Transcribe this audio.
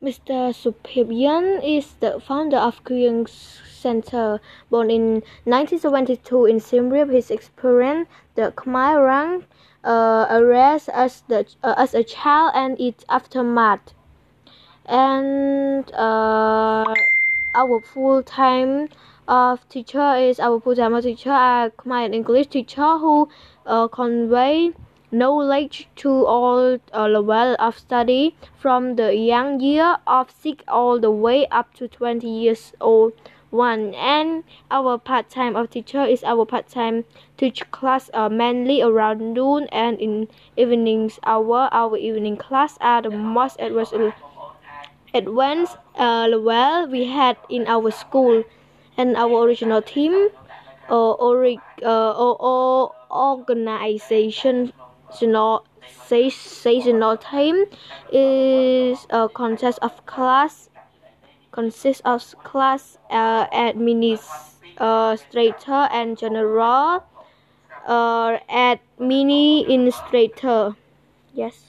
Mr. Suppiyan is the founder of Korean Center. Born in 1972 in Siem his experience the Khmer Rouge uh, arrest as the uh, as a child and its aftermath. And uh, our full time of teacher is our full time teacher, a Khmer English teacher who uh, convey knowledge to all uh, level of study from the young year of six all the way up to 20 years old. One and our part-time of teacher is our part-time teach class uh, mainly around noon and in evenings. Hour our evening class are the most advanced advanced uh, level we had in our school. And our original team uh, or, uh, organization seasonal seasonal team is a consist of class consists of class uh, administrator and general uh, administrator yes